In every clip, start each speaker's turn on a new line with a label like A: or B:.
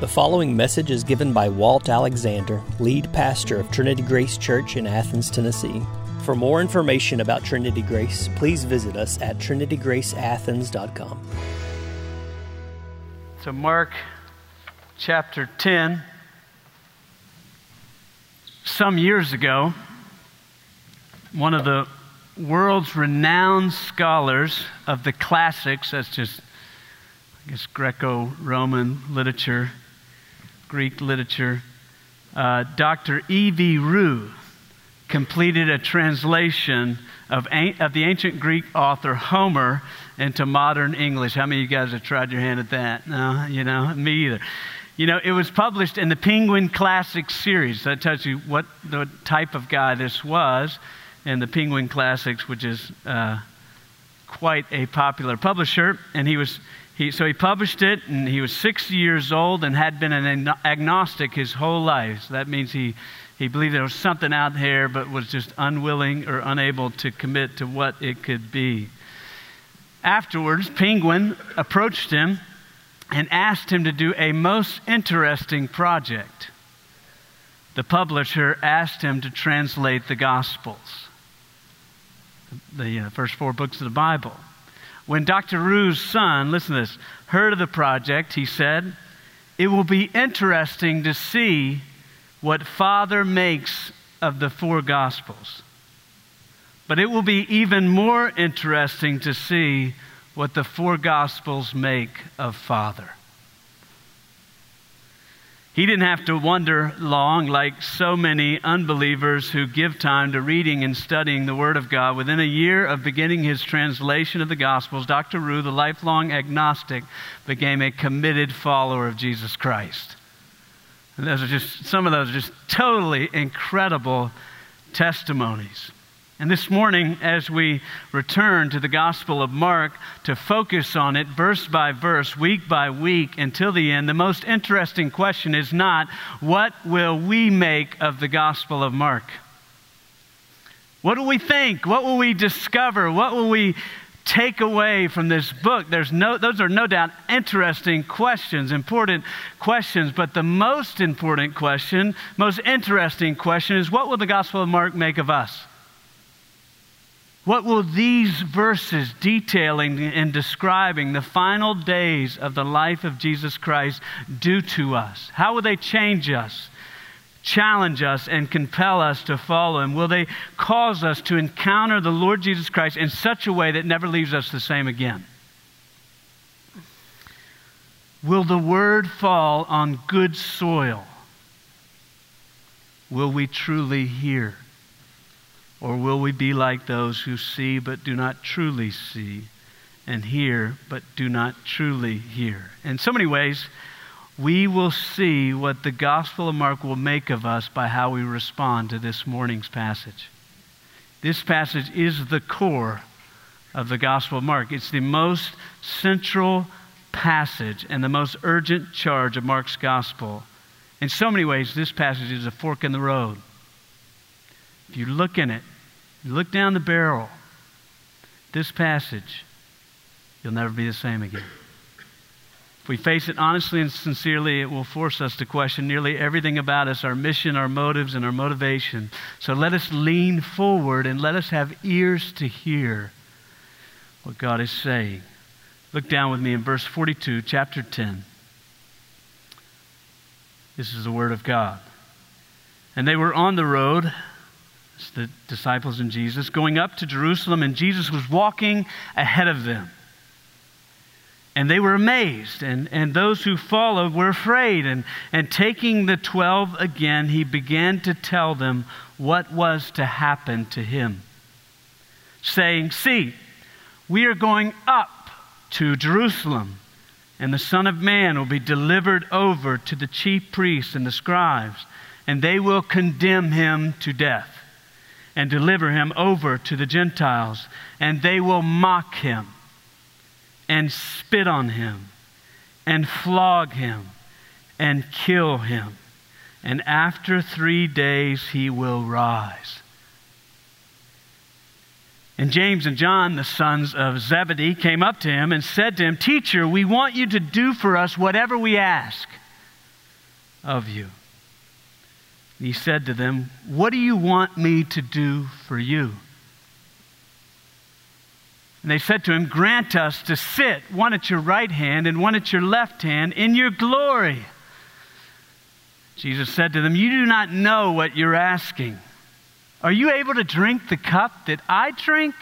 A: The following message is given by Walt Alexander, lead pastor of Trinity Grace Church in Athens, Tennessee. For more information about Trinity Grace, please visit us at trinitygraceathens.com.
B: So, Mark chapter 10. Some years ago, one of the world's renowned scholars of the classics, that's just, I guess, Greco Roman literature, Greek literature, uh, Dr. E.V. Rieu completed a translation of, of the ancient Greek author Homer into modern English. How many of you guys have tried your hand at that? No, you know, me either. You know, it was published in the Penguin Classics series. That tells you what the type of guy this was in the Penguin Classics, which is uh, quite a popular publisher. And he was he, so he published it, and he was 60 years old and had been an agnostic his whole life. So that means he, he believed there was something out there, but was just unwilling or unable to commit to what it could be. Afterwards, Penguin approached him and asked him to do a most interesting project. The publisher asked him to translate the Gospels, the uh, first four books of the Bible. When Dr. Rieu's son, listen to this, heard of the project, he said, It will be interesting to see what Father makes of the four Gospels. But it will be even more interesting to see what the four Gospels make of Father. He didn't have to wonder long, like so many unbelievers who give time to reading and studying the Word of God. Within a year of beginning his translation of the Gospels, Dr. Rieu, the lifelong agnostic, became a committed follower of Jesus Christ. And those are just, some of those are just totally incredible testimonies. And this morning, as we return to the Gospel of Mark to focus on it verse by verse, week by week until the end, the most interesting question is not what will we make of the Gospel of Mark? What will we think? What will we discover? What will we take away from this book? There's no, those are no doubt interesting questions, important questions, but the most important question, most interesting question is what will the Gospel of Mark make of us? What will these verses detailing and describing the final days of the life of Jesus Christ do to us? How will they change us, challenge us, and compel us to follow Him? Will they cause us to encounter the Lord Jesus Christ in such a way that never leaves us the same again? Will the word fall on good soil? Will we truly hear? Or will we be like those who see but do not truly see, and hear but do not truly hear? In so many ways, we will see what the Gospel of Mark will make of us by how we respond to this morning's passage. This passage is the core of the Gospel of Mark. It's the most central passage and the most urgent charge of Mark's Gospel. In so many ways, this passage is a fork in the road. If you look in it, you look down the barrel, this passage, you'll never be the same again. If we face it honestly and sincerely, it will force us to question nearly everything about us our mission, our motives, and our motivation. So let us lean forward and let us have ears to hear what God is saying. Look down with me in verse 42, chapter 10. This is the Word of God. And they were on the road the disciples and Jesus, going up to Jerusalem, and Jesus was walking ahead of them. And they were amazed, and, and those who followed were afraid. And, and taking the twelve again, he began to tell them what was to happen to him, saying, See, we are going up to Jerusalem, and the Son of Man will be delivered over to the chief priests and the scribes, and they will condemn him to death and deliver him over to the Gentiles, and they will mock him and spit on him and flog him and kill him. And after three days he will rise. And James and John, the sons of Zebedee, came up to him and said to him, Teacher, we want you to do for us whatever we ask. of you. He said to them, What do you want me to do for you? And they said to him, Grant us to sit, one at your right hand and one at your left hand, in your glory. Jesus said to them, You do not know what you're asking. Are you able to drink the cup that I drink?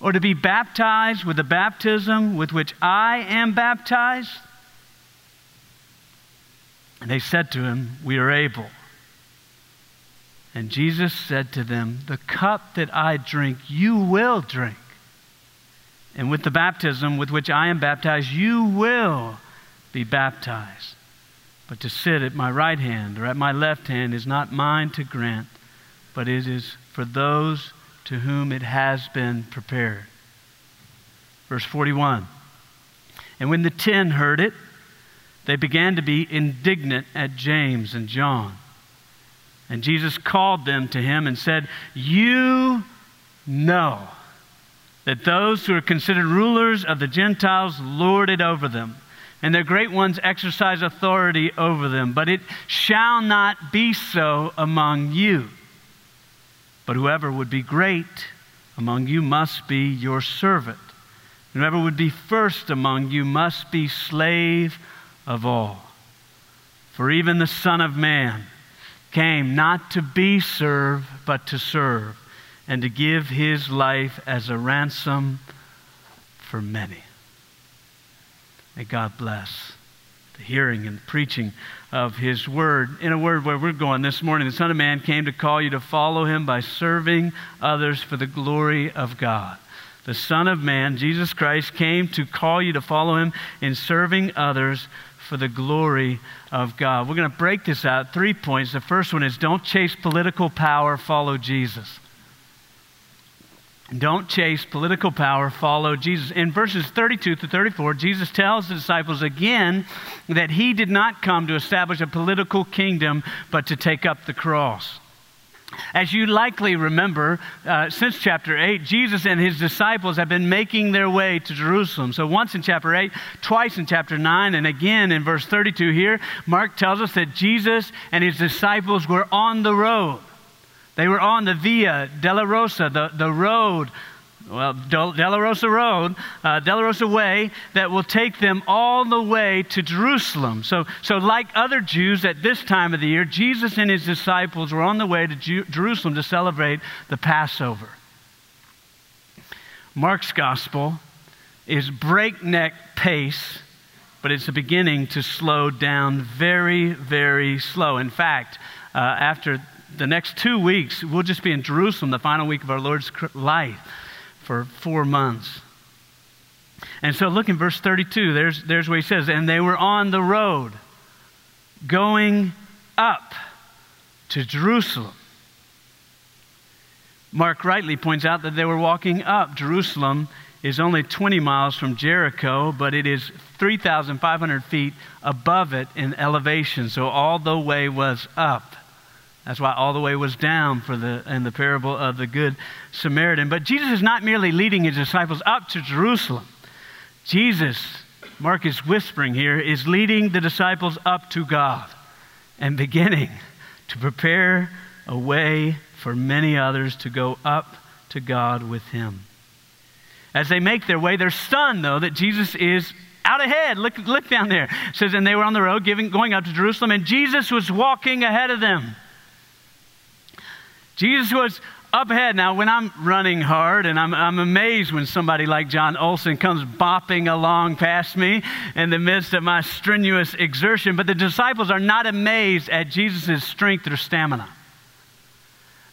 B: Or to be baptized with the baptism with which I am baptized? And they said to him, We are able. And Jesus said to them, The cup that I drink, you will drink. And with the baptism with which I am baptized, you will be baptized. But to sit at my right hand or at my left hand is not mine to grant, but it is for those to whom it has been prepared. Verse 41 And when the ten heard it, they began to be indignant at James and John. And Jesus called them to him and said, You know that those who are considered rulers of the Gentiles lord it over them, and their great ones exercise authority over them. But it shall not be so among you. But whoever would be great among you must be your servant. Whoever would be first among you must be slave of all. For even the Son of Man came not to be served, but to serve and to give his life as a ransom for many. May God bless the hearing and preaching of his word. In a word where we're going this morning, the Son of Man came to call you to follow him by serving others for the glory of God. The Son of Man, Jesus Christ, came to call you to follow him in serving others for the glory of God. We're going to break this out three points. The first one is don't chase political power, follow Jesus. Don't chase political power, follow Jesus. In verses 32 to 34, Jesus tells the disciples again that he did not come to establish a political kingdom, but to take up the cross. As you likely remember, uh, since chapter 8, Jesus and his disciples have been making their way to Jerusalem. So, once in chapter 8, twice in chapter 9, and again in verse 32 here, Mark tells us that Jesus and his disciples were on the road. They were on the Via Dolorosa, the, the road, well, Dolorosa Road, uh, Dolorosa Way, that will take them all the way to Jerusalem. So, so, like other Jews at this time of the year, Jesus and his disciples were on the way to Ju- Jerusalem to celebrate the Passover. Mark's gospel is breakneck pace, but it's beginning to slow down very, very slow. In fact, uh, after the next two weeks, we'll just be in Jerusalem, the final week of our Lord's life, for four months. And so look in verse 32. There's, there's where he says, And they were on the road going up to Jerusalem. Mark rightly points out that they were walking up. Jerusalem is only 20 miles from Jericho, but it is 3,500 feet above it in elevation. So all the way was up. That's why all the way was down for the in the parable of the good Samaritan. But Jesus is not merely leading his disciples up to Jerusalem. Jesus, Mark is whispering here, is leading the disciples up to God and beginning to prepare a way for many others to go up to God with him. As they make their way, they're stunned though that Jesus is out ahead. Look, look down there. It says, and they were on the road giving, going up to Jerusalem, and Jesus was walking ahead of them. Jesus was up ahead. Now, when I'm running hard, and I'm, I'm amazed when somebody like John Olson comes bopping along past me in the midst of my strenuous exertion, but the disciples are not amazed at Jesus' strength or stamina.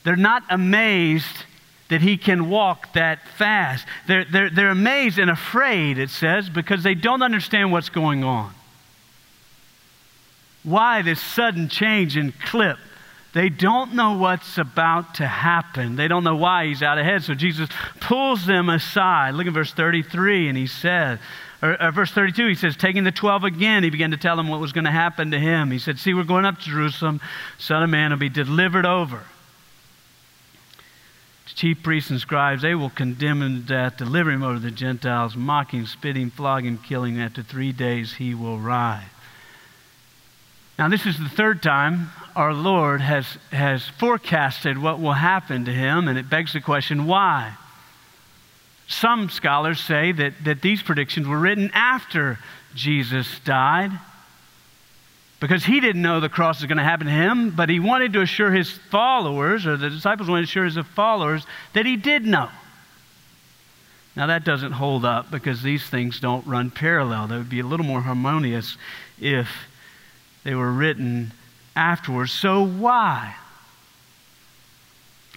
B: They're not amazed that he can walk that fast. They're, they're, they're amazed and afraid, it says, because they don't understand what's going on. Why this sudden change in clip? They don't know what's about to happen. They don't know why he's out ahead. So Jesus pulls them aside. Look at verse 33, and he said, or, or verse 32, he says, taking the 12 again, he began to tell them what was going to happen to him. He said, See, we're going up to Jerusalem. Son of Man will be delivered over. Chief priests and scribes, they will condemn him to death, deliver him over to the Gentiles, mocking, spitting, flogging, killing. After three days, he will rise. Now, this is the third time our Lord has, has forecasted what will happen to him, and it begs the question why? Some scholars say that, that these predictions were written after Jesus died because he didn't know the cross was going to happen to him, but he wanted to assure his followers, or the disciples wanted to assure his followers, that he did know. Now, that doesn't hold up because these things don't run parallel. They would be a little more harmonious if they were written afterwards. So, why?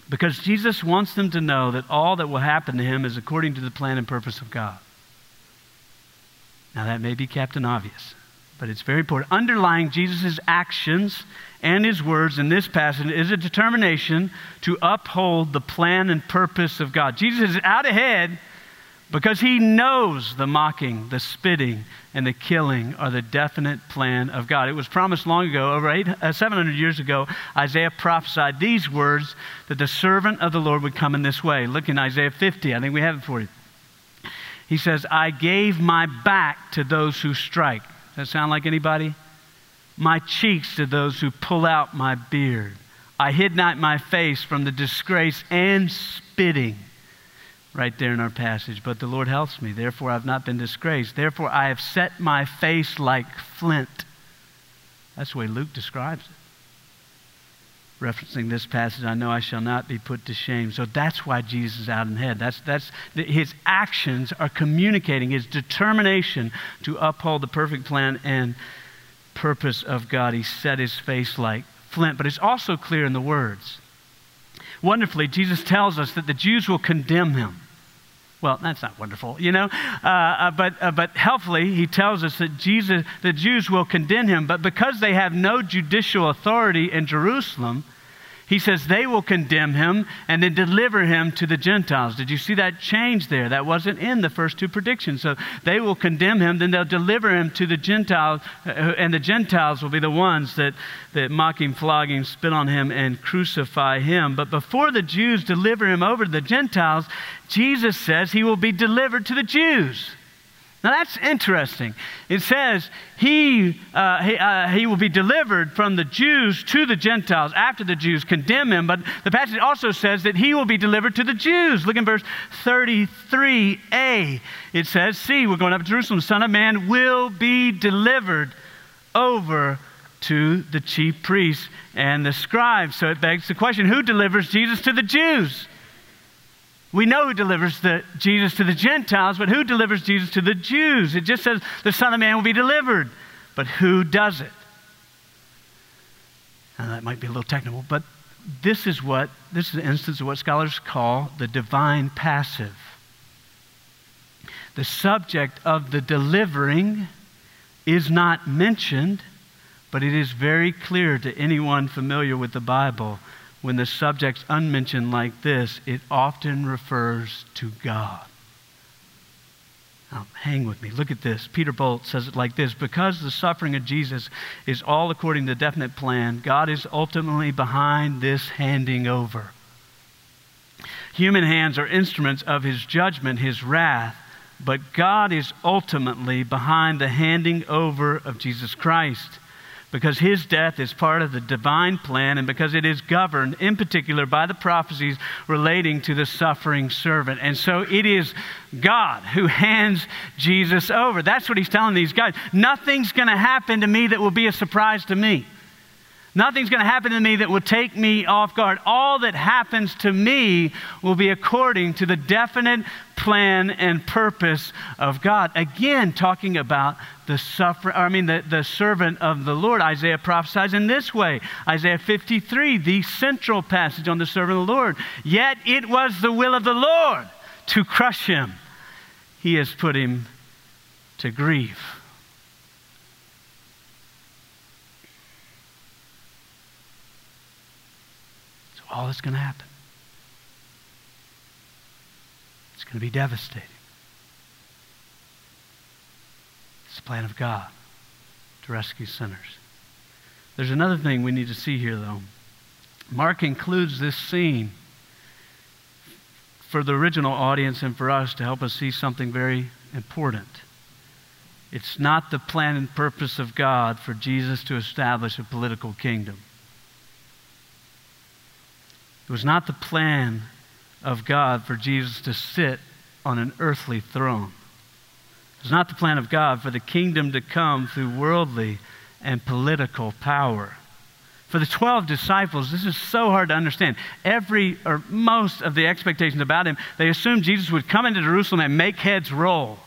B: Because Jesus wants them to know that all that will happen to him is according to the plan and purpose of God. Now, that may be Captain Obvious, but it's very important. Underlying Jesus' actions and his words in this passage is a determination to uphold the plan and purpose of God. Jesus is out ahead because he knows the mocking, the spitting, and the killing are the definite plan of God. It was promised long ago, over eight, uh, 700 years ago, Isaiah prophesied these words that the servant of the Lord would come in this way. Look in Isaiah 50, I think we have it for you. He says, I gave my back to those who strike. Does that sound like anybody? My cheeks to those who pull out my beard. I hid not my face from the disgrace and spitting right there in our passage. But the Lord helps me. Therefore, I've not been disgraced. Therefore, I have set my face like flint. That's the way Luke describes it. Referencing this passage, I know I shall not be put to shame. So that's why Jesus is out in head. That's, that's, his actions are communicating his determination to uphold the perfect plan and purpose of God. He set his face like flint. But it's also clear in the words. Wonderfully, Jesus tells us that the Jews will condemn him. Well, that's not wonderful, you know. Uh, uh, but, uh, but helpfully, he tells us that Jesus, the Jews will condemn him, but because they have no judicial authority in Jerusalem, he says they will condemn him and then deliver him to the Gentiles. Did you see that change there? That wasn't in the first two predictions. So they will condemn him, then they'll deliver him to the Gentiles, uh, and the Gentiles will be the ones that, that mock him, flog him, spit on him, and crucify him. But before the Jews deliver him over to the Gentiles, Jesus says he will be delivered to the Jews. Now that's interesting. It says he, uh, he, uh, he, will be delivered from the Jews to the Gentiles after the Jews condemn him. But the passage also says that he will be delivered to the Jews. Look in verse 33a. It says, See, we're going up to Jerusalem. Son of Man will be delivered over to the chief priests and the scribes. So it begs the question who delivers Jesus to the Jews? We know who delivers the, Jesus to the Gentiles, but who delivers Jesus to the Jews? It just says the Son of Man will be delivered. But who does it? Now, that might be a little technical, but this is what this is an instance of what scholars call the divine passive. The subject of the delivering is not mentioned, but it is very clear to anyone familiar with the Bible when the subject's unmentioned like this, it often refers to God. Now, hang with me. Look at this. Peter Bolt says it like this Because the suffering of Jesus is all according to the definite plan, God is ultimately behind this handing over. Human hands are instruments of his judgment, his wrath, but God is ultimately behind the handing over of Jesus Christ because his death is part of the divine plan and because it is governed in particular by the prophecies relating to the suffering servant. And so it is God who hands Jesus over. That's what he's telling these guys. Nothing's going to happen to me that will be a surprise to me. Nothing's going to happen to me that will take me off guard. All that happens to me will be according to the definite plan and purpose of God. Again, talking about the suffer I mean the, the servant of the Lord. Isaiah prophesies in this way. Isaiah 53, the central passage on the servant of the Lord. Yet it was the will of the Lord to crush him. He has put him to grief. All that's going to happen. It's going to be devastating. It's the plan of God to rescue sinners. There's another thing we need to see here, though. Mark includes this scene for the original audience and for us to help us see something very important. It's not the plan and purpose of God for Jesus to establish a political kingdom. It was not the plan of God for Jesus to sit on an earthly throne. It was not the plan of God for the kingdom to come through worldly and political power. For the 12 disciples, this is so hard to understand. Every or most of the expectations about him, they assumed Jesus would come into Jerusalem and make heads roll.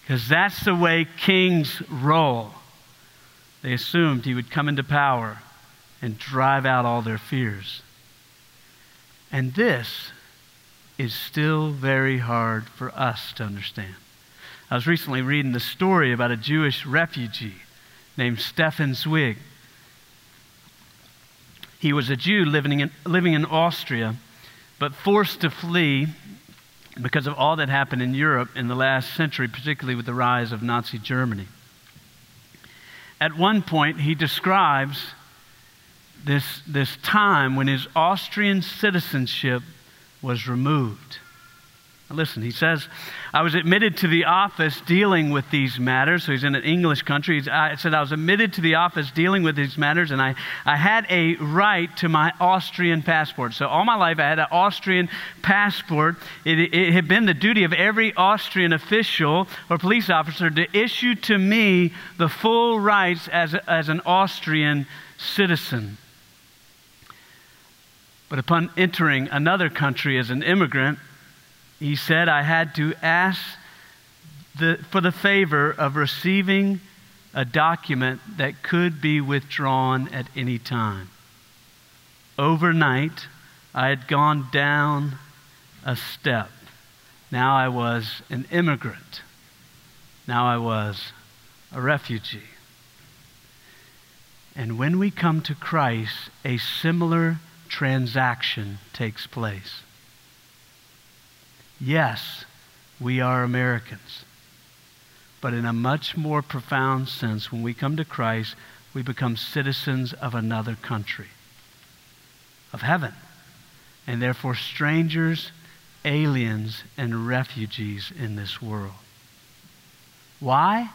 B: Because that's the way kings roll. They assumed he would come into power and drive out all their fears. And this is still very hard for us to understand. I was recently reading the story about a Jewish refugee named Stefan Zweig. He was a Jew living in, living in Austria, but forced to flee because of all that happened in Europe in the last century, particularly with the rise of Nazi Germany. At one point, he describes this, this time when his Austrian citizenship was removed. Listen, he says, I was admitted to the office dealing with these matters. So he's in an English country. He's, I said, I was admitted to the office dealing with these matters, and I, I had a right to my Austrian passport. So all my life, I had an Austrian passport. It, it had been the duty of every Austrian official or police officer to issue to me the full rights as, as an Austrian citizen. But upon entering another country as an immigrant, he said, I had to ask the, for the favor of receiving a document that could be withdrawn at any time. Overnight, I had gone down a step. Now I was an immigrant. Now I was a refugee. And when we come to Christ, a similar transaction takes place. Yes, we are Americans. But in a much more profound sense, when we come to Christ, we become citizens of another country, of heaven, and therefore strangers, aliens, and refugees in this world. Why?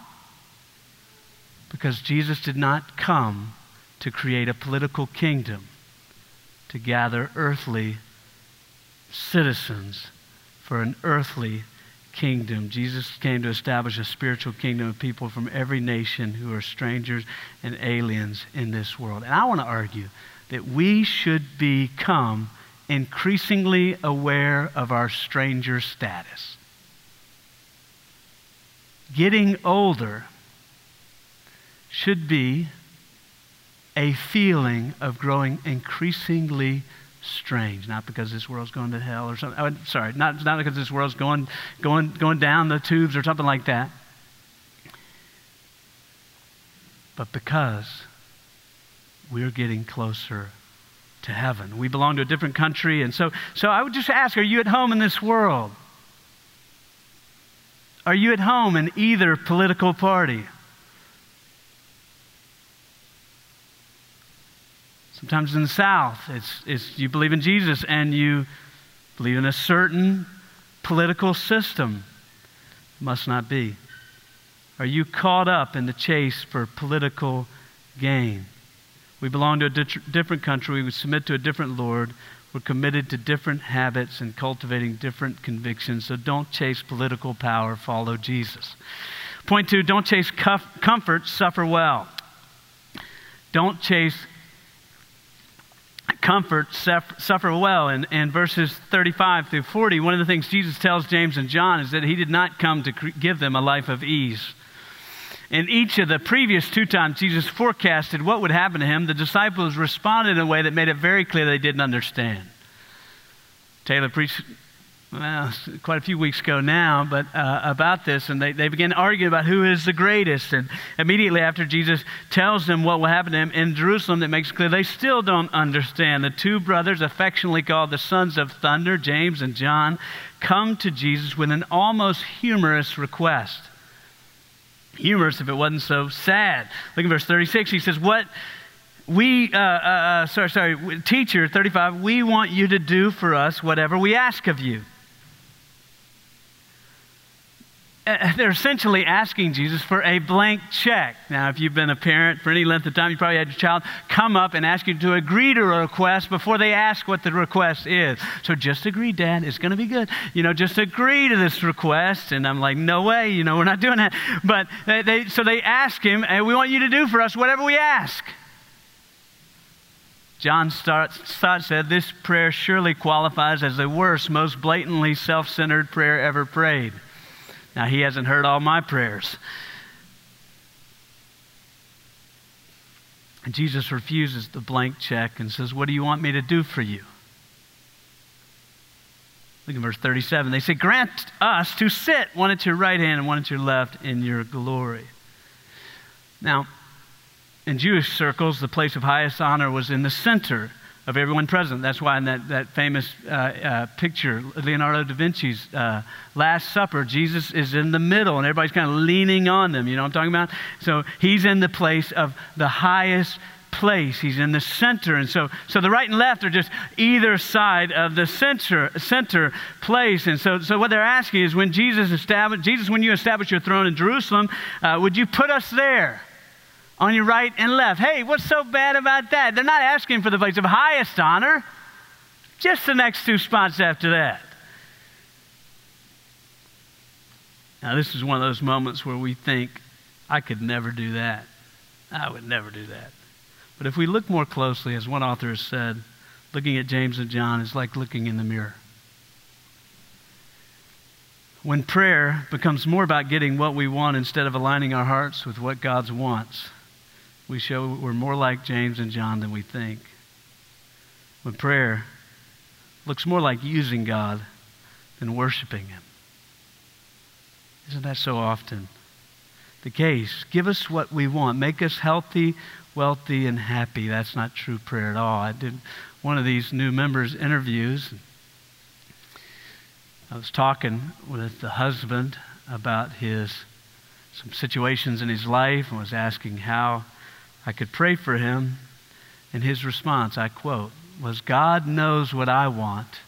B: Because Jesus did not come to create a political kingdom, to gather earthly citizens for an earthly kingdom. Jesus came to establish a spiritual kingdom of people from every nation who are strangers and aliens in this world. And I want to argue that we should become increasingly aware of our stranger status. Getting older should be a feeling of growing increasingly strange. Not because this world's going to hell or something. Oh, sorry, not, not because this world's going, going, going down the tubes or something like that. But because we're getting closer to heaven. We belong to a different country. And so, so I would just ask are you at home in this world? Are you at home in either political party? Sometimes in the South, it's, it's you believe in Jesus and you believe in a certain political system. Must not be. Are you caught up in the chase for political gain? We belong to a di- different country. We submit to a different Lord. We're committed to different habits and cultivating different convictions. So don't chase political power, follow Jesus. Point two don't chase comfort, suffer well. Don't chase comfort, suffer well. In, in verses 35 through 40, one of the things Jesus tells James and John is that he did not come to give them a life of ease. In each of the previous two times Jesus forecasted what would happen to him, the disciples responded in a way that made it very clear they didn't understand. Taylor preached well, quite a few weeks ago now, but uh, about this, and they, they begin arguing about who is the greatest. And immediately after Jesus tells them what will happen to him in Jerusalem, that makes clear they still don't understand. The two brothers, affectionately called the sons of thunder, James and John, come to Jesus with an almost humorous request. Humorous if it wasn't so sad. Look at verse 36. He says, What we, uh, uh, uh sorry, sorry, teacher, 35, we want you to do for us whatever we ask of you. uh, Uh, they're essentially asking Jesus for a blank check. Now, if you've been a parent for any length of time, you probably had your child come up and ask you to agree to a request before they ask what the request is. So just agree, Dad. It's going to be good. You know, just agree to this request. And I'm like, no way. You know, we're not doing that. But they, they so they ask him, and we want you to do for us whatever we ask. John Stott said, This prayer surely qualifies as the worst, most blatantly self centered prayer ever prayed. Now, he hasn't heard all my prayers. And Jesus refuses the blank check and says, What do you want me to do for you? Look at verse 37. They say, Grant us to sit one at your right hand and one at your left in your glory. Now, in Jewish circles, the place of highest honor was in the center of everyone present. That's why in that, that famous uh, uh, picture, Leonardo da Vinci's uh, Last Supper, Jesus is in the middle and everybody's kind of leaning on them. You know what I'm talking about? So he's in the place of the highest place. He's in the center. And so, so the right and left are just either side of the center, center place. And so, so what they're asking is when Jesus established, Jesus, when you establish your throne in Jerusalem, uh, would you put us there? On your right and left. Hey, what's so bad about that? They're not asking for the place of highest honor, just the next two spots after that. Now, this is one of those moments where we think, I could never do that. I would never do that. But if we look more closely, as one author has said, looking at James and John is like looking in the mirror. When prayer becomes more about getting what we want instead of aligning our hearts with what God wants, we show we're more like James and John than we think. When prayer looks more like using God than worshiping Him. Isn't that so often the case? Give us what we want. Make us healthy, wealthy, and happy. That's not true prayer at all. I did one of these new members' interviews. I was talking with the husband about his some situations in his life and was asking how I could pray for him, and his response, I quote, was God knows what I want,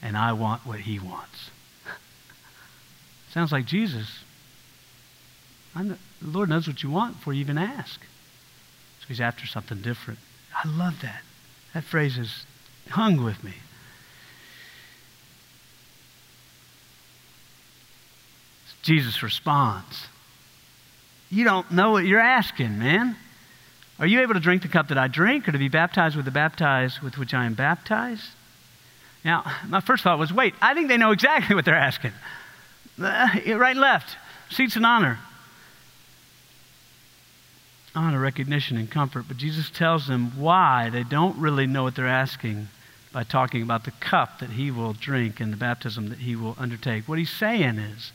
B: and I want what he wants. Sounds like Jesus. the Lord knows what you want before you even ask. So he's after something different. I love that. That phrase has hung with me. Jesus responds. You don't know what you're asking, man. Are you able to drink the cup that I drink, or to be baptized with the baptized with which I am baptized? Now, my first thought was wait, I think they know exactly what they're asking. Uh, right and left, seats and honor. Honor, recognition, and comfort. But Jesus tells them why they don't really know what they're asking by talking about the cup that he will drink and the baptism that he will undertake. What he's saying is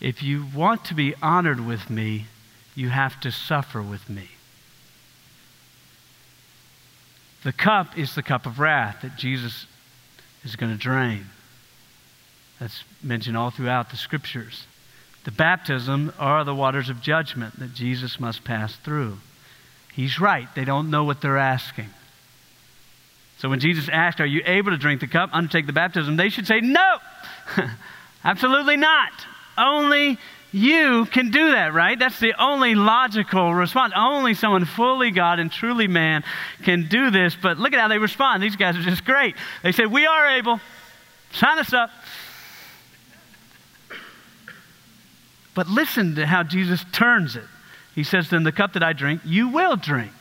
B: if you want to be honored with me, you have to suffer with me. The cup is the cup of wrath that Jesus is going to drain. That's mentioned all throughout the scriptures. The baptism are the waters of judgment that Jesus must pass through. He's right. They don't know what they're asking. So when Jesus asked, Are you able to drink the cup, undertake the baptism? They should say, No, absolutely not. Only you can do that, right? That's the only logical response. Only someone fully God and truly man can do this. But look at how they respond. These guys are just great. They say, We are able. Sign us up. But listen to how Jesus turns it. He says, Then the cup that I drink, you will drink.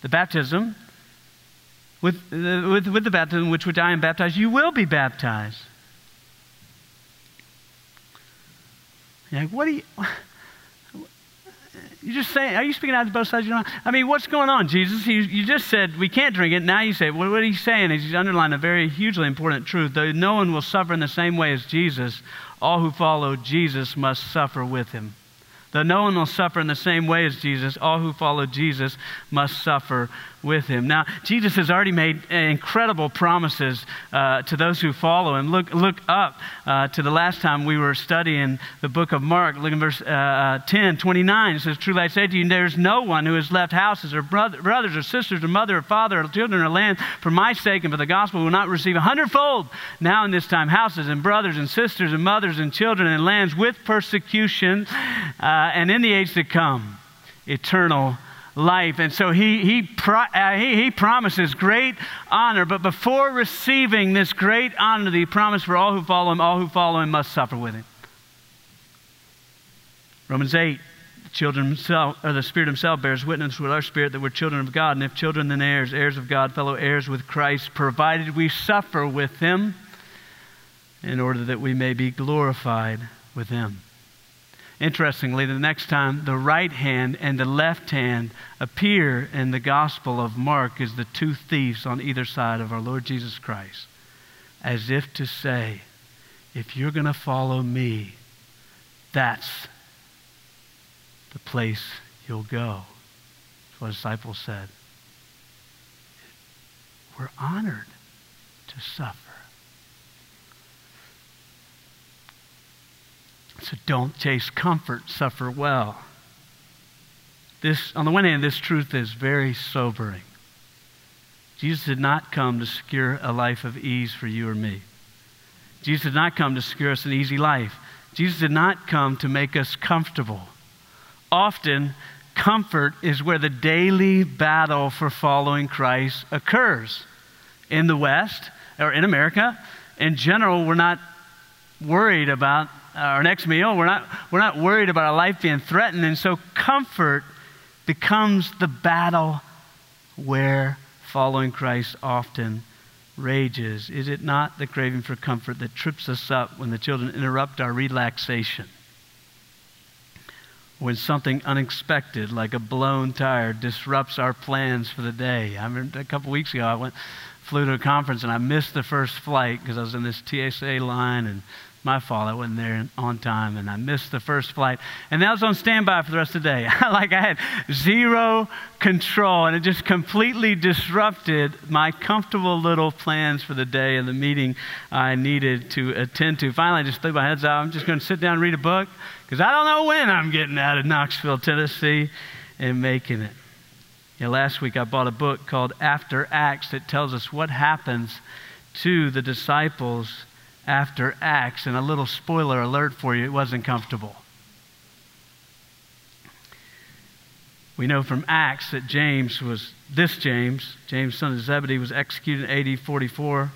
B: The baptism, with, uh, with, with the baptism which, which I am baptized, you will be baptized. You're like, what are you? You just saying, are you speaking out of both sides of your mouth? I mean, what's going on, Jesus? You, you just said we can't drink it. Now you say, well, what he's saying is he's underlining a very hugely important truth. Though no one will suffer in the same way as Jesus, all who follow Jesus must suffer with him. Though no one will suffer in the same way as Jesus, all who follow Jesus must suffer with him. Now, Jesus has already made incredible promises uh, to those who follow him. Look, look up uh, to the last time we were studying the book of Mark. Look in verse uh, uh 10, 29. It says, Truly I say to you, there is no one who has left houses or brother, brothers or sisters or mother or father or children or land for my sake and for the gospel will not receive a hundredfold now in this time houses and brothers and sisters and mothers and children and lands with persecution uh, and in the age to come eternal life. And so he, he, pro, uh, he, he, promises great honor, but before receiving this great honor that he promised for all who follow him, all who follow him must suffer with him. Romans 8, the children himself, or the Spirit himself bears witness with our spirit that we're children of God, and if children, then heirs, heirs of God, fellow heirs with Christ, provided we suffer with him in order that we may be glorified with him. Interestingly, the next time the right hand and the left hand appear in the Gospel of Mark is the two thieves on either side of our Lord Jesus Christ, as if to say, if you're going to follow me, that's the place you'll go. That's what the disciples said. We're honored to suffer. So don't chase comfort, suffer well. This, on the one hand, this truth is very sobering. Jesus did not come to secure a life of ease for you or me. Jesus did not come to secure us an easy life. Jesus did not come to make us comfortable. Often, comfort is where the daily battle for following Christ occurs. In the West, or in America, in general, we're not worried about Uh, our next meal. We're not, we're not worried about our life being threatened. And so comfort becomes the battle where following Christ often rages. Is it not the craving for comfort that trips us up when the children interrupt our relaxation? When something unexpected, like a blown tire, disrupts our plans for the day. I remember a couple weeks ago, I went, flew to a conference and I missed the first flight because I was in this TSA line and my fault. I wasn't there on time and I missed the first flight. And I was on standby for the rest of the day. like I had zero control and it just completely disrupted my comfortable little plans for the day and the meeting I needed to attend to. Finally, I just threw my heads out. I'm just going to sit down and read a book because I don't know when I'm getting out of Knoxville, Tennessee and making it. You know, last week I bought a book called After Acts that tells us what happens to the disciples after Acts. And a little spoiler alert for you, it wasn't comfortable. We know from Acts that James was, this James, James, son of Zebedee, was executed in AD 44.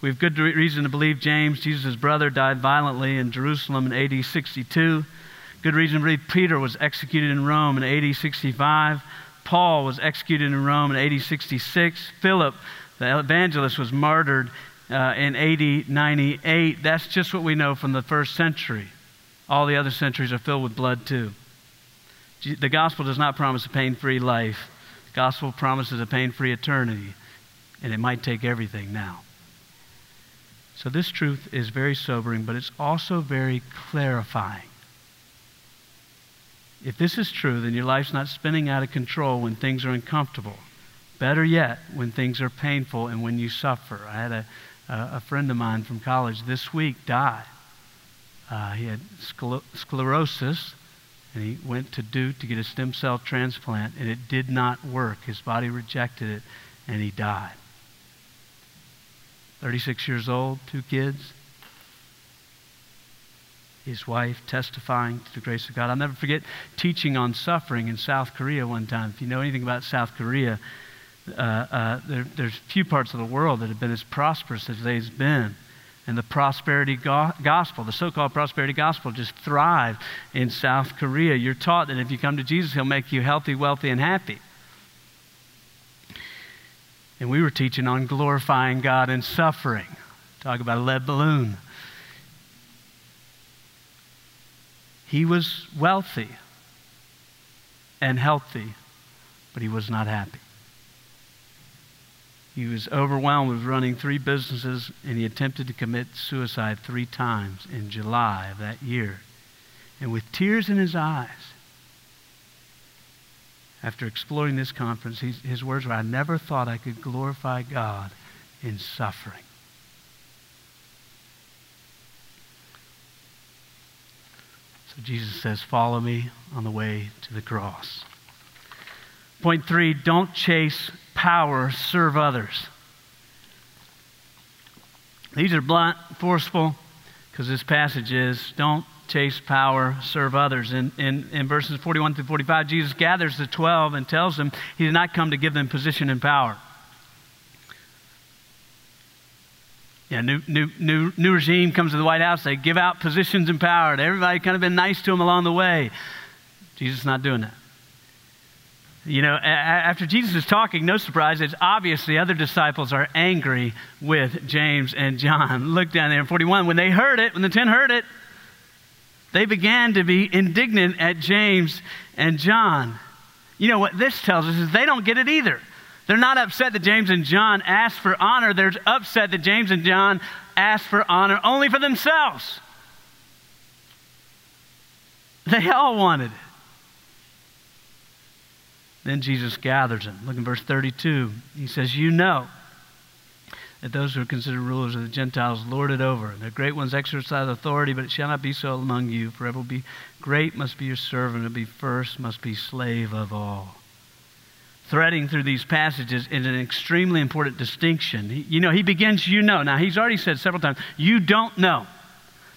B: We have good reason to believe James, Jesus' brother, died violently in Jerusalem in AD 62. Good reason to believe Peter was executed in Rome in AD 65. Paul was executed in Rome in AD 66. Philip, the evangelist, was martyred uh, in AD 98. That's just what we know from the first century. All the other centuries are filled with blood, too. The gospel does not promise a pain free life, the gospel promises a pain free eternity, and it might take everything now. So, this truth is very sobering, but it's also very clarifying. If this is true, then your life's not spinning out of control when things are uncomfortable. Better yet, when things are painful and when you suffer. I had a uh, a friend of mine from college this week died. Uh, he had scler- sclerosis, and he went to Duke to get a stem cell transplant, and it did not work. His body rejected it, and he died. 36 years old, two kids. His wife testifying to the grace of God. I'll never forget teaching on suffering in South Korea one time. If you know anything about South Korea, uh, uh, there, there's few parts of the world that have been as prosperous as they've been. And the prosperity go- gospel, the so called prosperity gospel, just thrive in South Korea. You're taught that if you come to Jesus, He'll make you healthy, wealthy, and happy. And we were teaching on glorifying God in suffering. Talk about a lead balloon. He was wealthy and healthy, but he was not happy. He was overwhelmed with running three businesses, and he attempted to commit suicide three times in July of that year. And with tears in his eyes, after exploring this conference, his words were, I never thought I could glorify God in suffering. So Jesus says, Follow me on the way to the cross. Point three don't chase power, serve others. These are blunt, forceful, because this passage is don't chase power, serve others. In, in, in verses 41 through 45, Jesus gathers the 12 and tells them he did not come to give them position and power. Yeah, new, new, new, new regime comes to the White House. They give out positions and power everybody, kind of been nice to him along the way. Jesus is not doing that. You know, after Jesus is talking, no surprise, it's obvious the other disciples are angry with James and John. Look down there in 41. When they heard it, when the ten heard it, they began to be indignant at James and John. You know what this tells us is they don't get it either. They're not upset that James and John asked for honor. They're upset that James and John asked for honor only for themselves. They all wanted it. Then Jesus gathers them. Look in verse 32. He says, You know that those who are considered rulers of the Gentiles lord it over. And the great ones exercise authority, but it shall not be so among you. For it will be great must be your servant, and be first must be slave of all. Threading through these passages is an extremely important distinction. You know, he begins, you know. Now, he's already said several times, you don't know.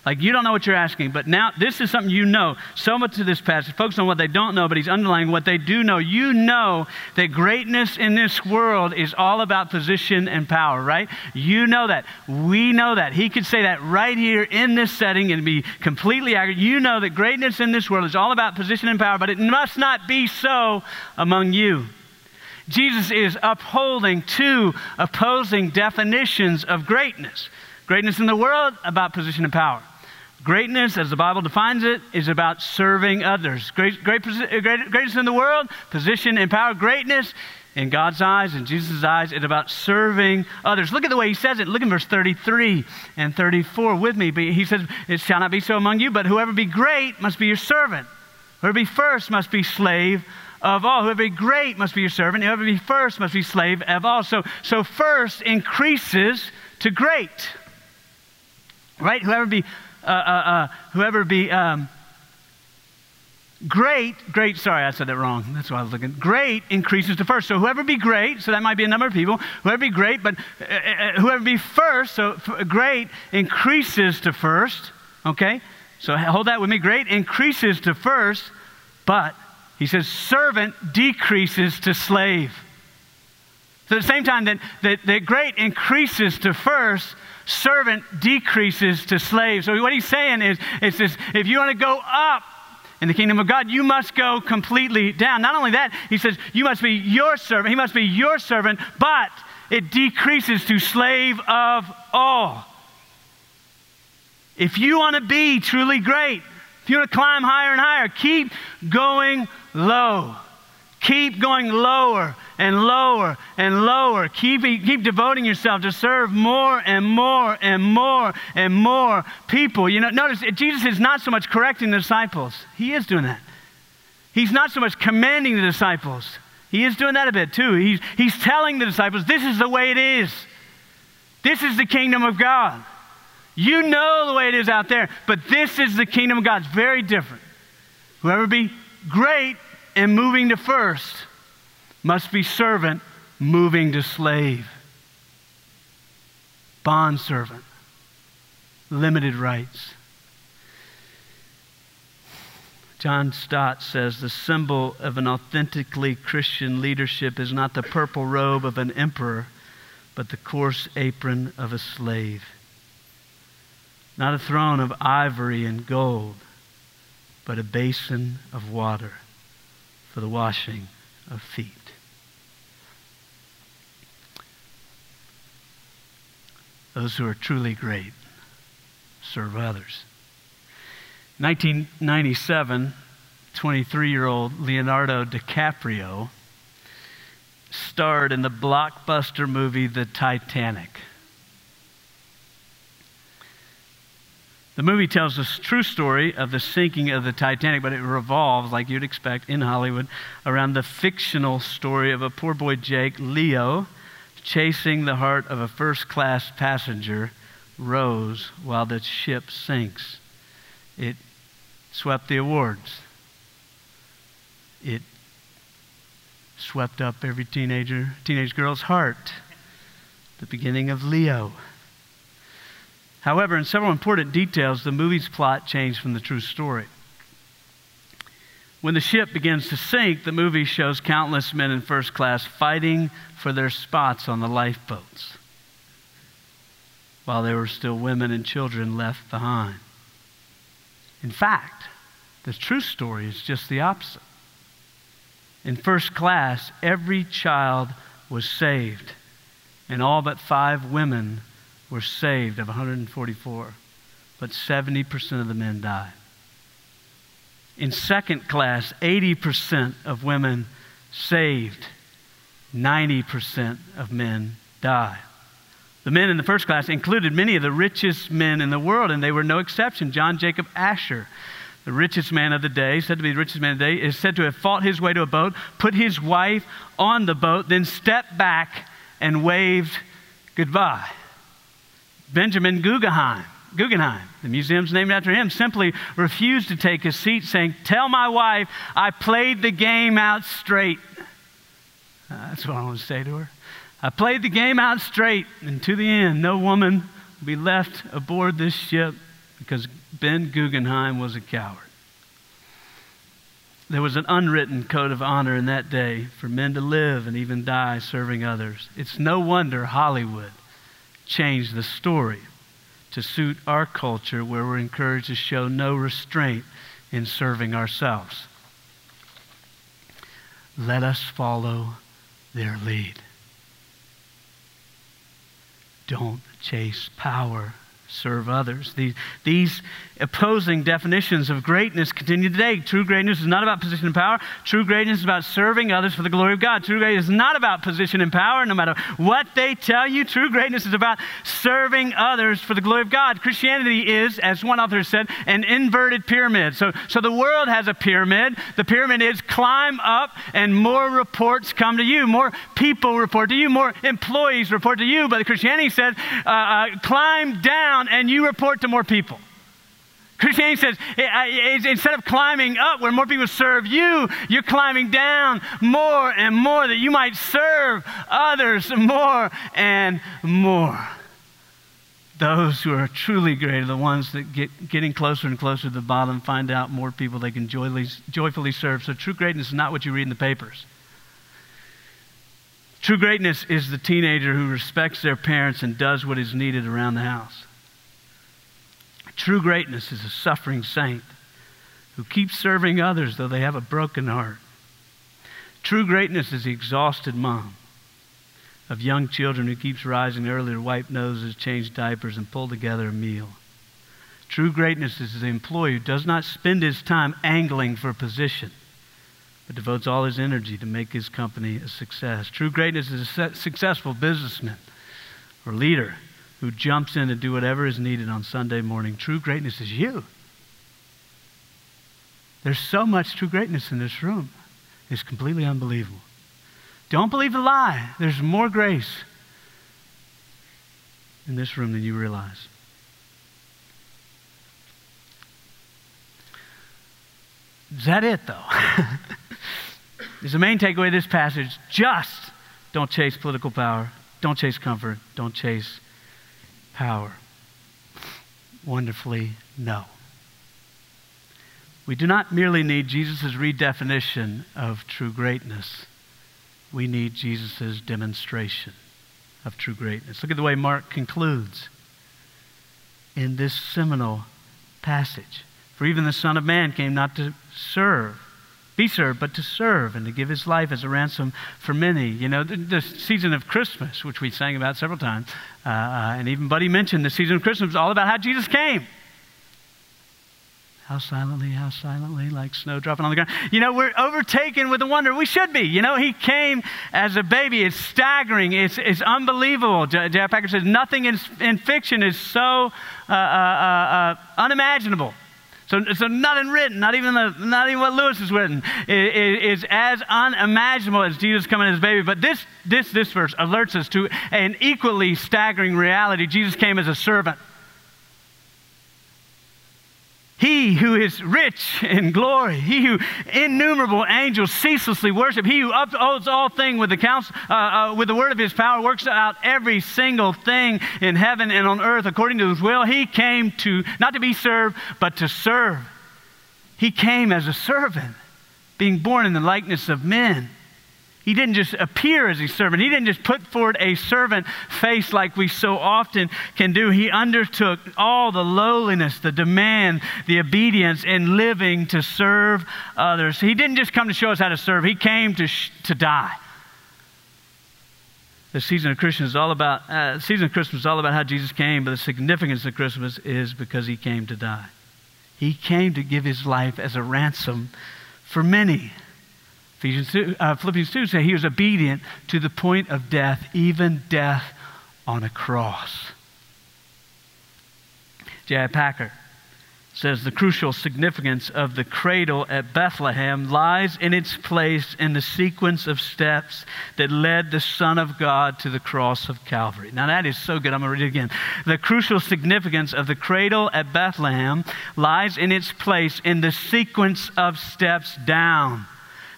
B: Like, you don't know what you're asking, but now this is something you know. So much of this passage, focus on what they don't know, but he's underlining what they do know. You know that greatness in this world is all about position and power, right? You know that. We know that. He could say that right here in this setting and be completely accurate. You know that greatness in this world is all about position and power, but it must not be so among you. Jesus is upholding two opposing definitions of greatness greatness in the world, about position and power. Greatness, as the Bible defines it, is about serving others. Great, great, uh, great, greatness in the world, position and power. Greatness in God's eyes, in Jesus' eyes, it's about serving others. Look at the way he says it. Look at verse 33 and 34 with me. He says, It shall not be so among you, but whoever be great must be your servant. Whoever be first must be slave of all. Whoever be great must be your servant. Whoever be first must be slave of all. So, so first increases to great. Right? Whoever be uh, uh, uh, whoever be um, great, great, sorry, I said that wrong. That's why I was looking. Great increases to first. So whoever be great, so that might be a number of people, whoever be great, but uh, uh, whoever be first, so great increases to first, okay? So hold that with me. Great increases to first, but he says servant decreases to slave. So at the same time that, that, that great increases to first, servant decreases to slave. So what he's saying is, is this, if you want to go up in the kingdom of God, you must go completely down. Not only that, he says, you must be your servant. He must be your servant, but it decreases to slave of all. If you want to be truly great, if you want to climb higher and higher, keep going low. Keep going lower and lower and lower. Keep, keep devoting yourself to serve more and more and more and more people. You know, notice Jesus is not so much correcting the disciples. He is doing that. He's not so much commanding the disciples. He is doing that a bit too. He's, he's telling the disciples, this is the way it is. This is the kingdom of God. You know the way it is out there, but this is the kingdom of God. It's very different. Whoever be great and moving to first must be servant moving to slave. Bond servant, limited rights. John Stott says the symbol of an authentically Christian leadership is not the purple robe of an emperor, but the coarse apron of a slave. Not a throne of ivory and gold, but a basin of water for the washing of feet. Those who are truly great serve others. 1997, 23 year old Leonardo DiCaprio starred in the blockbuster movie The Titanic. The movie tells the true story of the sinking of the Titanic, but it revolves, like you'd expect in Hollywood, around the fictional story of a poor boy, Jake Leo, chasing the heart of a first class passenger, Rose, while the ship sinks. It swept the awards. It swept up every teenager, teenage girl's heart. The beginning of Leo. However, in several important details, the movie's plot changed from the true story. When the ship begins to sink, the movie shows countless men in first class fighting for their spots on the lifeboats, while there were still women and children left behind. In fact, the true story is just the opposite. In first class, every child was saved, and all but five women were saved of 144, but 70% of the men died. In second class, 80% of women saved, 90% of men died. The men in the first class included many of the richest men in the world, and they were no exception. John Jacob Astor, the richest man of the day, said to be the richest man of the day, is said to have fought his way to a boat, put his wife on the boat, then stepped back and waved goodbye. Benjamin Guggenheim, Guggenheim, the museum's named after him, simply refused to take his seat, saying, Tell my wife I played the game out straight. Uh, that's what I want to say to her. I played the game out straight, and to the end, no woman will be left aboard this ship because Ben Guggenheim was a coward. There was an unwritten code of honor in that day for men to live and even die serving others. It's no wonder Hollywood change the story to suit our culture where we're encouraged to show no restraint in serving ourselves. Let us follow their lead. Don't chase power serve others. These, these opposing definitions of greatness continue today. True greatness is not about position and power. True greatness is about serving others for the glory of God. True greatness is not about position and power, no matter what they tell you. True greatness is about serving others for the glory of God. Christianity is, as one author said, an inverted pyramid. So, so the world has a pyramid. The pyramid is climb up and more reports come to you. More people report to you. More employees report to you. But Christianity said, uh, uh, climb down down and you report to more people. Christianity says eh, eh, instead of climbing up where more people serve you, you're climbing down more and more that you might serve others more and more. Those who are truly great are the ones that get getting closer and closer to the bottom, find out more people they can joyfully, joyfully serve. So true greatness is not what you read in the papers. True greatness is the teenager who respects their parents and does what is needed around the house. True greatness is a suffering saint who keeps serving others though they have a broken heart. True greatness is the exhausted mom of young children who keeps rising early to wipe noses, change diapers, and pull together a meal. True greatness is the employee who does not spend his time angling for a position, but devotes all his energy to make his company a success. True greatness is a successful businessman or leader who jumps in to do whatever is needed on Sunday morning. True greatness is you. There's so much true greatness in this room. It's completely unbelievable. Don't believe the lie. There's more grace in this room than you realize. Is that it, though? is the main takeaway of this passage just don't chase political power, don't chase comfort, don't chase power? Wonderfully, no. We do not merely need Jesus' redefinition of true greatness, we need Jesus' demonstration of true greatness. Look at the way Mark concludes in this seminal passage. For even the Son of Man came not to serve, be served, but to serve and to give his life as a ransom for many. You know, the, the season of Christmas, which we sang about several times, uh, uh, and even Buddy mentioned the season of Christmas is all about how Jesus came. How silently, how silently, like snow dropping on the ground. You know, we're overtaken with a wonder. We should be. You know, he came as a baby. It's staggering. It's, it's unbelievable. J. I. Packer says, nothing in, in fiction is so uh, uh, uh, uh, unimaginable. So, so nothing written, not even, the, not even what Lewis has written, is, is as unimaginable as Jesus coming as a baby. But this, this, this verse alerts us to an equally staggering reality. Jesus came as a servant. He who is rich in glory, he who innumerable angels ceaselessly worship, he who upholds all things with the counsel, uh, uh, with the word of his power, works out every single thing in heaven and on earth according to his will. He came to not to be served, but to serve. He came as a servant, being born in the likeness of men. He didn't just appear as a servant. He didn't just put forward a servant face like we so often can do. He undertook all the lowliness, the demand, the obedience in living to serve others. He didn't just come to show us how to serve, He came to, sh- to die. The season of is all about uh, season of Christmas is all about how Jesus came, but the significance of Christmas is because he came to die. He came to give his life as a ransom for many. Ephesians 2, uh, Philippians 2 say he was obedient to the point of death, even death on a cross. J.I. Packer says the crucial significance of the cradle at Bethlehem lies in its place in the sequence of steps that led the Son of God to the cross of Calvary. Now, that is so good. I'm going to read it again. The crucial significance of the cradle at Bethlehem lies in its place in the sequence of steps down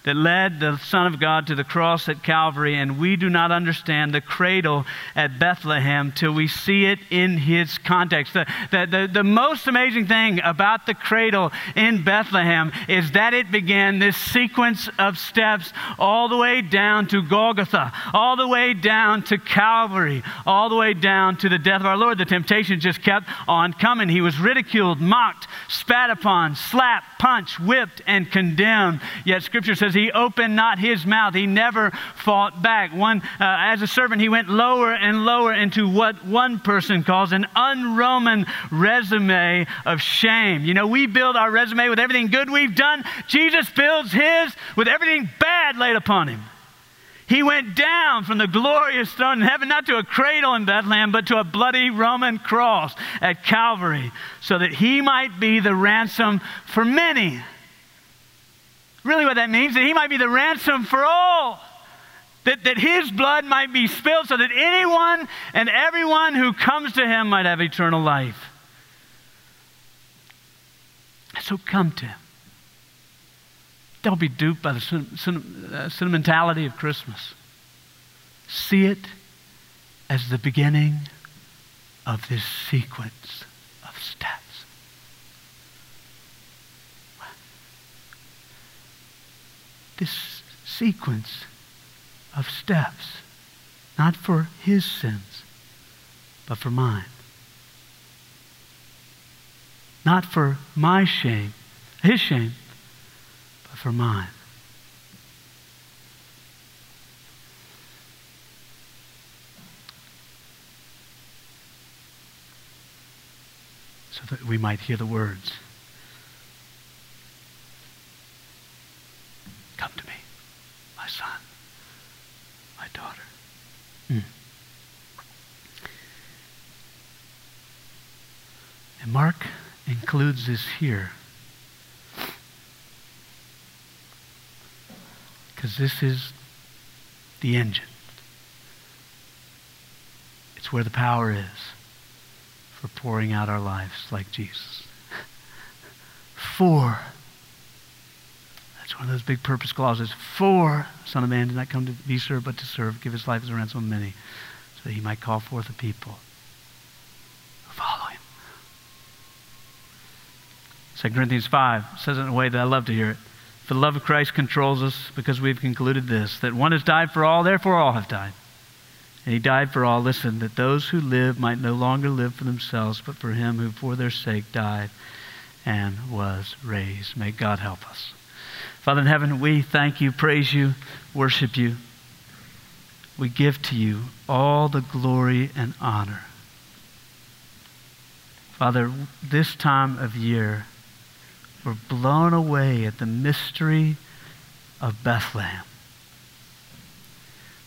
B: that led the Son of God to the cross at Calvary, and we do not understand the cradle at Bethlehem till we see it in his context. The, the, the, the, most amazing thing about the cradle in Bethlehem is that it began this sequence of steps all the way down to Golgotha, all the way down to Calvary, all the way down to the death of our Lord. The temptation just kept on coming. He was ridiculed, mocked, spat upon, slapped, punched, whipped, and condemned. Yet Scripture says, he opened not his mouth. He never fought back. One, uh, as a servant, he went lower and lower into what one person calls an un-Roman resume of shame. You know, we build our resume with everything good we've done. Jesus builds his with everything bad laid upon him. He went down from the glorious throne in heaven, not to a cradle in Bethlehem, but to a bloody Roman cross at Calvary, so that he might be the ransom for many. Really, what that means that he might be the ransom for all. That, that his blood might be spilled so that anyone and everyone who comes to him might have eternal life. So come to him. Don't be duped by the uh, sentimentality of Christmas. See it as the beginning of this sequence of steps. this sequence of steps, not for his sins, but for mine. Not for my shame, his shame, for mine. So that we might hear the words Come to me, my son, my daughter. Mm. And Mark includes this here. Because this is the engine. It's where the power is for pouring out our lives like Jesus. For that's one of those big purpose clauses. For Son of Man did not come to be served, but to serve, give his life as a ransom of many, so that he might call forth a people who follow him. 2 Corinthians 5 says it in a way that I love to hear it. For the love of Christ controls us because we've concluded this, that one has died for all, therefore all have died. And he died for all, listen, that those who live might no longer live for themselves, but for him who for their sake died and was raised. May God help us. Father in heaven, we thank you, praise you, worship you. We give to you all the glory and honor. Father, this time of year, We're blown away at the mystery of Bethlehem.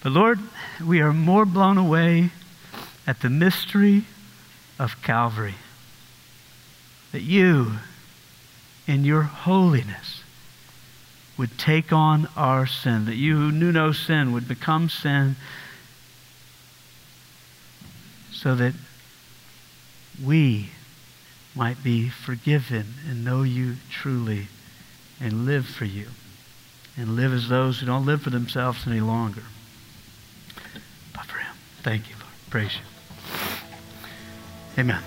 B: But Lord, we are more blown away at the mystery of Calvary. That you, in your holiness, would take on our sin, that you who knew no sin would become sin so that we might be forgiven and know you truly and live for you and live as those who don't live for themselves any longer, but for Him. Thank you, Lord. Praise you. Amen.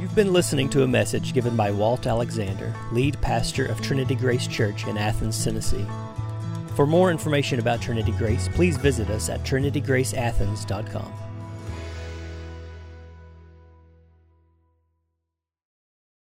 A: You've been listening to a message given by Walt Alexander, lead pastor of Trinity Grace Church in Athens, Tennessee. For more information about Trinity Grace, please visit us at trinitygraceathens.com.